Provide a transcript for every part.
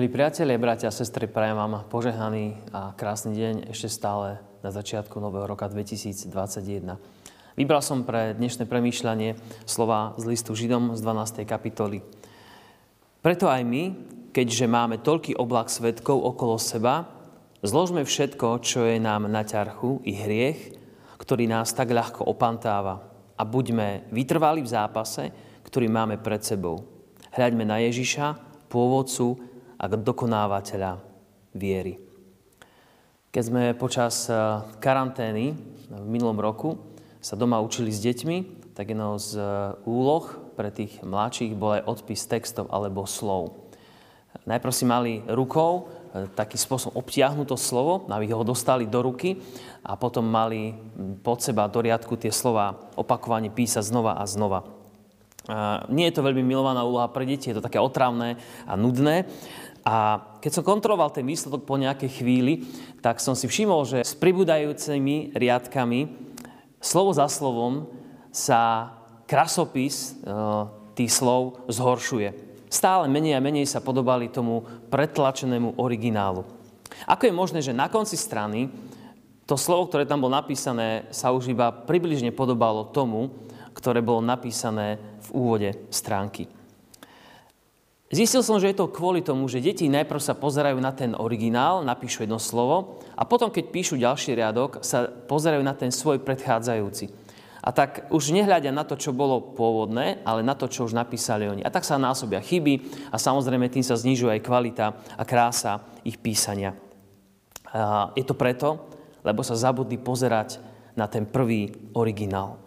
Milí priatelia, bratia a sestry, prajem vám požehnaný a krásny deň ešte stále na začiatku nového roka 2021. Vybral som pre dnešné premýšľanie slova z listu Židom z 12. kapitoly. Preto aj my, keďže máme toľký oblak svetkov okolo seba, zložme všetko, čo je nám na ťarchu i hriech, ktorý nás tak ľahko opantáva a buďme vytrvali v zápase, ktorý máme pred sebou. Hľaďme na Ježiša, pôvodcu a dokonávateľa viery. Keď sme počas eh, karantény v minulom roku sa doma učili s deťmi, tak jednou z eh, úloh pre tých mladších bol aj odpis textov alebo slov. Najprv si mali rukou eh, taký spôsob obtiahnuť to slovo, aby ho dostali do ruky a potom mali hm, pod seba do riadku tie slova opakovane písať znova a znova. Nie je to veľmi milovaná úloha pre deti, je to také otravné a nudné, a keď som kontroloval ten výsledok po nejakej chvíli, tak som si všimol, že s pribúdajúcimi riadkami, slovo za slovom, sa krasopis e, tých slov zhoršuje. Stále menej a menej sa podobali tomu pretlačenému originálu. Ako je možné, že na konci strany to slovo, ktoré tam bolo napísané, sa už iba približne podobalo tomu, ktoré bolo napísané v úvode stránky. Zistil som, že je to kvôli tomu, že deti najprv sa pozerajú na ten originál, napíšu jedno slovo a potom, keď píšu ďalší riadok, sa pozerajú na ten svoj predchádzajúci. A tak už nehľadia na to, čo bolo pôvodné, ale na to, čo už napísali oni. A tak sa násobia chyby a samozrejme tým sa znižuje aj kvalita a krása ich písania. A je to preto, lebo sa zabudli pozerať na ten prvý originál.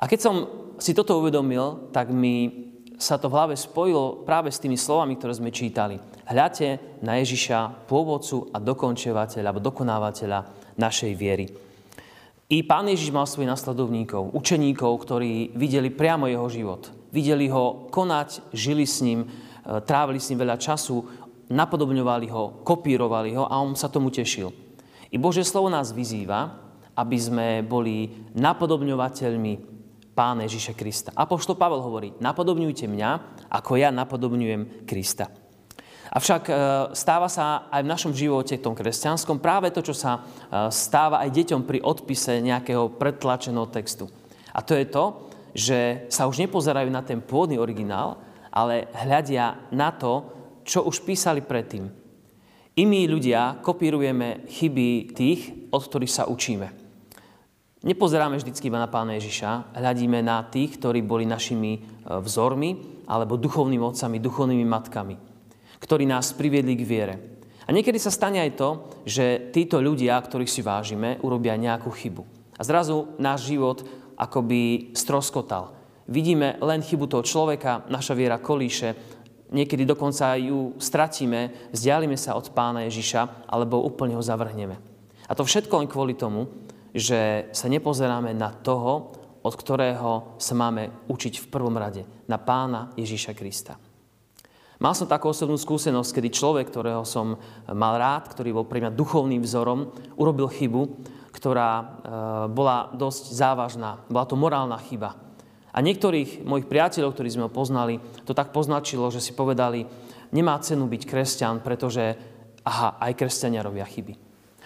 A keď som si toto uvedomil, tak mi sa to v hlave spojilo práve s tými slovami, ktoré sme čítali. Hľate na Ježiša, pôvodcu a dokončovateľa alebo dokonávateľa našej viery. I pán Ježiš mal svojich nasledovníkov, učeníkov, ktorí videli priamo jeho život. Videli ho konať, žili s ním, e, trávili s ním veľa času, napodobňovali ho, kopírovali ho a on sa tomu tešil. I Bože slovo nás vyzýva, aby sme boli napodobňovateľmi Pána Ježiša Krista. Apoštol Pavel hovorí, napodobňujte mňa, ako ja napodobňujem Krista. Avšak e, stáva sa aj v našom živote, tom kresťanskom, práve to, čo sa e, stáva aj deťom pri odpise nejakého pretlačeného textu. A to je to, že sa už nepozerajú na ten pôvodný originál, ale hľadia na to, čo už písali predtým. I my ľudia kopírujeme chyby tých, od ktorých sa učíme. Nepozeráme vždy iba na Pána Ježiša, hľadíme na tých, ktorí boli našimi e, vzormi alebo duchovnými otcami, duchovnými matkami, ktorí nás priviedli k viere. A niekedy sa stane aj to, že títo ľudia, ktorých si vážime, urobia nejakú chybu. A zrazu náš život akoby stroskotal. Vidíme len chybu toho človeka, naša viera kolíše, niekedy dokonca ju stratíme, vzdialíme sa od pána Ježiša, alebo úplne ho zavrhneme. A to všetko len kvôli tomu, že sa nepozeráme na toho, od ktorého sa máme učiť v prvom rade, na pána Ježíša Krista. Mal som takú osobnú skúsenosť, kedy človek, ktorého som mal rád, ktorý bol pre mňa duchovným vzorom, urobil chybu, ktorá e, bola dosť závažná. Bola to morálna chyba. A niektorých mojich priateľov, ktorí sme ho poznali, to tak poznačilo, že si povedali, nemá cenu byť kresťan, pretože aha, aj kresťania robia chyby.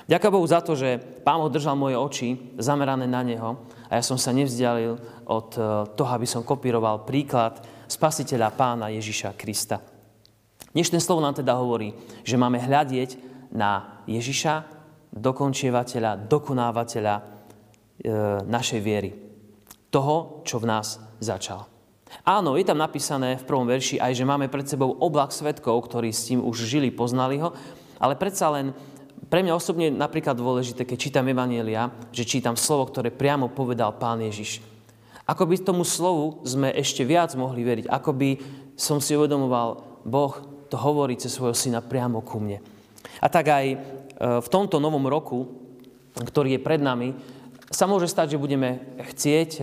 Ďakujem Bohu za to, že Pán držal moje oči zamerané na Neho a ja som sa nevzdialil od eh, toho, aby som kopíroval príklad spasiteľa Pána Ježiša Krista. Dnešné slovo nám teda hovorí, že máme hľadieť na Ježiša, dokončievateľa, dokonávateľa e, našej viery. Toho, čo v nás začal. Áno, je tam napísané v prvom verši aj, že máme pred sebou oblak svetkov, ktorí s tým už žili, poznali ho, ale predsa len pre mňa osobne je napríklad dôležité, keď čítam Evanielia, že čítam slovo, ktoré priamo povedal Pán Ježiš. Ako by tomu slovu sme ešte viac mohli veriť. Ako by som si uvedomoval, Boh to hovorí cez svojho syna priamo ku mne. A tak aj e, v tomto novom roku, ktorý je pred nami, sa môže stať, že budeme chcieť e,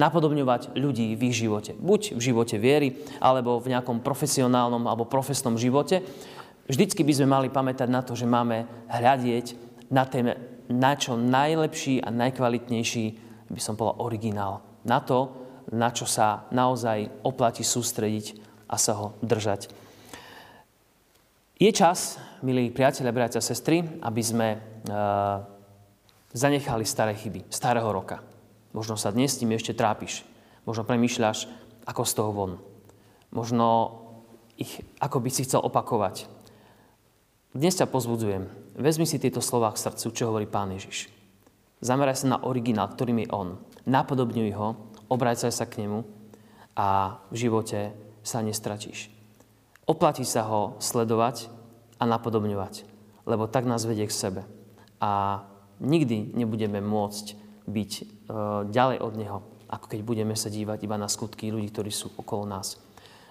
napodobňovať ľudí v ich živote. Buď v živote viery, alebo v nejakom profesionálnom alebo profesnom živote. Vždycky by sme mali pamätať na to, že máme hľadieť na ten na čo najlepší a najkvalitnejší, by som povedal, originál. Na to, na čo sa naozaj oplatí sústrediť a sa ho držať. Je čas, milí priatelia, bratia a sestry, aby sme uh, zanechali staré chyby, starého roka. Možno sa dnes s tým ešte trápiš. Možno premýšľaš, ako z toho von. Možno ich, ako by si chcel opakovať. Dnes ťa pozbudzujem. Vezmi si tieto slova k srdcu, čo hovorí Pán Ježiš. Zameraj sa na originál, ktorým je On. Napodobňuj ho, obracaj sa k nemu a v živote sa nestratíš. Oplatí sa ho sledovať a napodobňovať, lebo tak nás vedie k sebe. A nikdy nebudeme môcť byť e, ďalej od Neho, ako keď budeme sa dívať iba na skutky ľudí, ktorí sú okolo nás.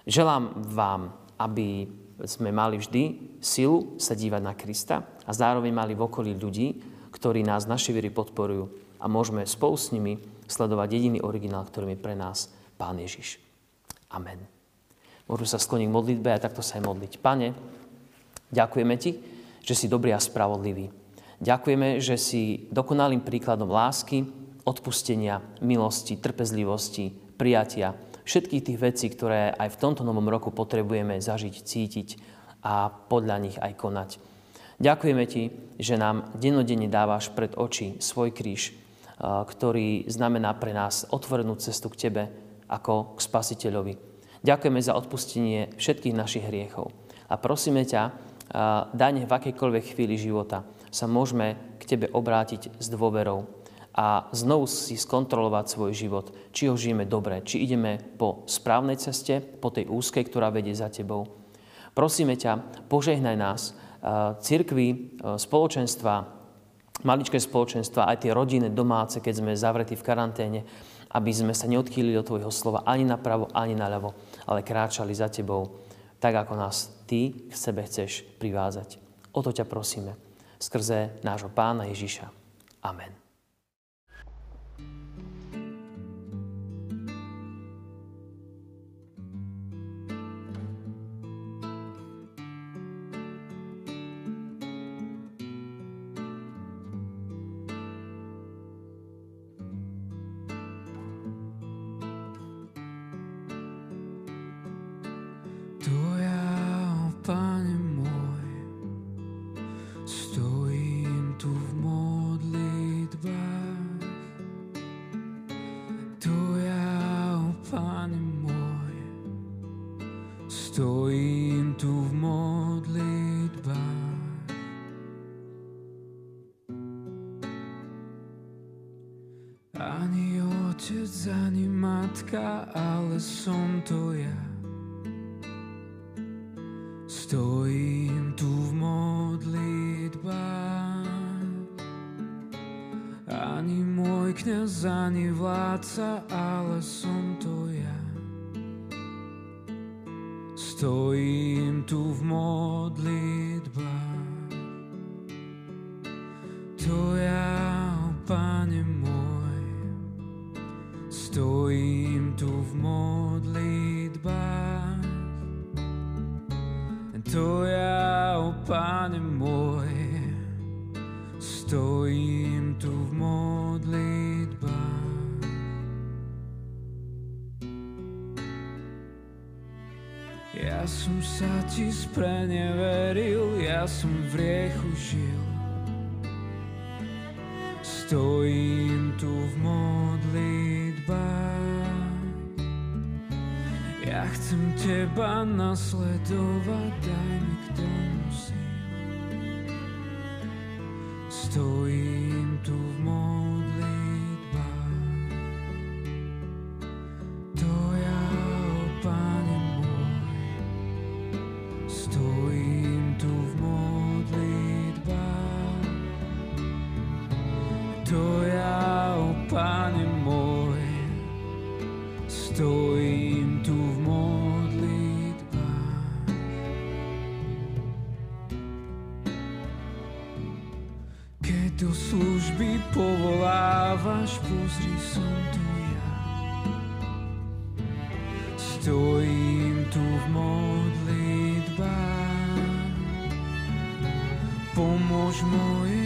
Želám vám, aby sme mali vždy silu sa dívať na Krista a zároveň mali v okolí ľudí, ktorí nás naše viery podporujú a môžeme spolu s nimi sledovať jediný originál, ktorým je pre nás Pán Ježiš. Amen. Môžu sa skloniť k modlitbe a takto sa aj modliť. Pane, ďakujeme Ti, že si dobrý a spravodlivý. Ďakujeme, že si dokonalým príkladom lásky, odpustenia, milosti, trpezlivosti, prijatia, všetkých tých vecí, ktoré aj v tomto novom roku potrebujeme zažiť, cítiť a podľa nich aj konať. Ďakujeme Ti, že nám denodenne dávaš pred oči svoj kríž, ktorý znamená pre nás otvorenú cestu k Tebe ako k Spasiteľovi. Ďakujeme za odpustenie všetkých našich hriechov. A prosíme ťa, daj v akejkoľvek chvíli života sa môžeme k Tebe obrátiť s dôverou a znovu si skontrolovať svoj život, či ho žijeme dobre, či ideme po správnej ceste, po tej úzkej, ktorá vedie za Tebou. Prosíme ťa, požehnaj nás, cirkvi, spoločenstva, maličké spoločenstva, aj tie rodiny, domáce, keď sme zavretí v karanténe, aby sme sa neodchýlili od Tvojho slova ani napravo, ani naľavo, ale kráčali za Tebou, tak ako nás Ty k sebe chceš privázať. O to ťa prosíme. Skrze nášho Pána Ježiša. Amen. Otec, ani matka, ale som to ja. Stojím tu v modlitbách. Ani môj kniaz, ani vládca, ale som to ja. Stojím tu v modlitbách. To ja, Ja som sa ti spreneveril, ja som v riechu žil. Stojím tu v modlitbách. Ja chcem teba nasledovať, daj mi k tomu síl. Stojím tu v modlitbách. Stojím tu v modlitbách. Keď do služby povolávaš, pozri som tu ja. Stojím tu v modlitbách. Pomôž mojej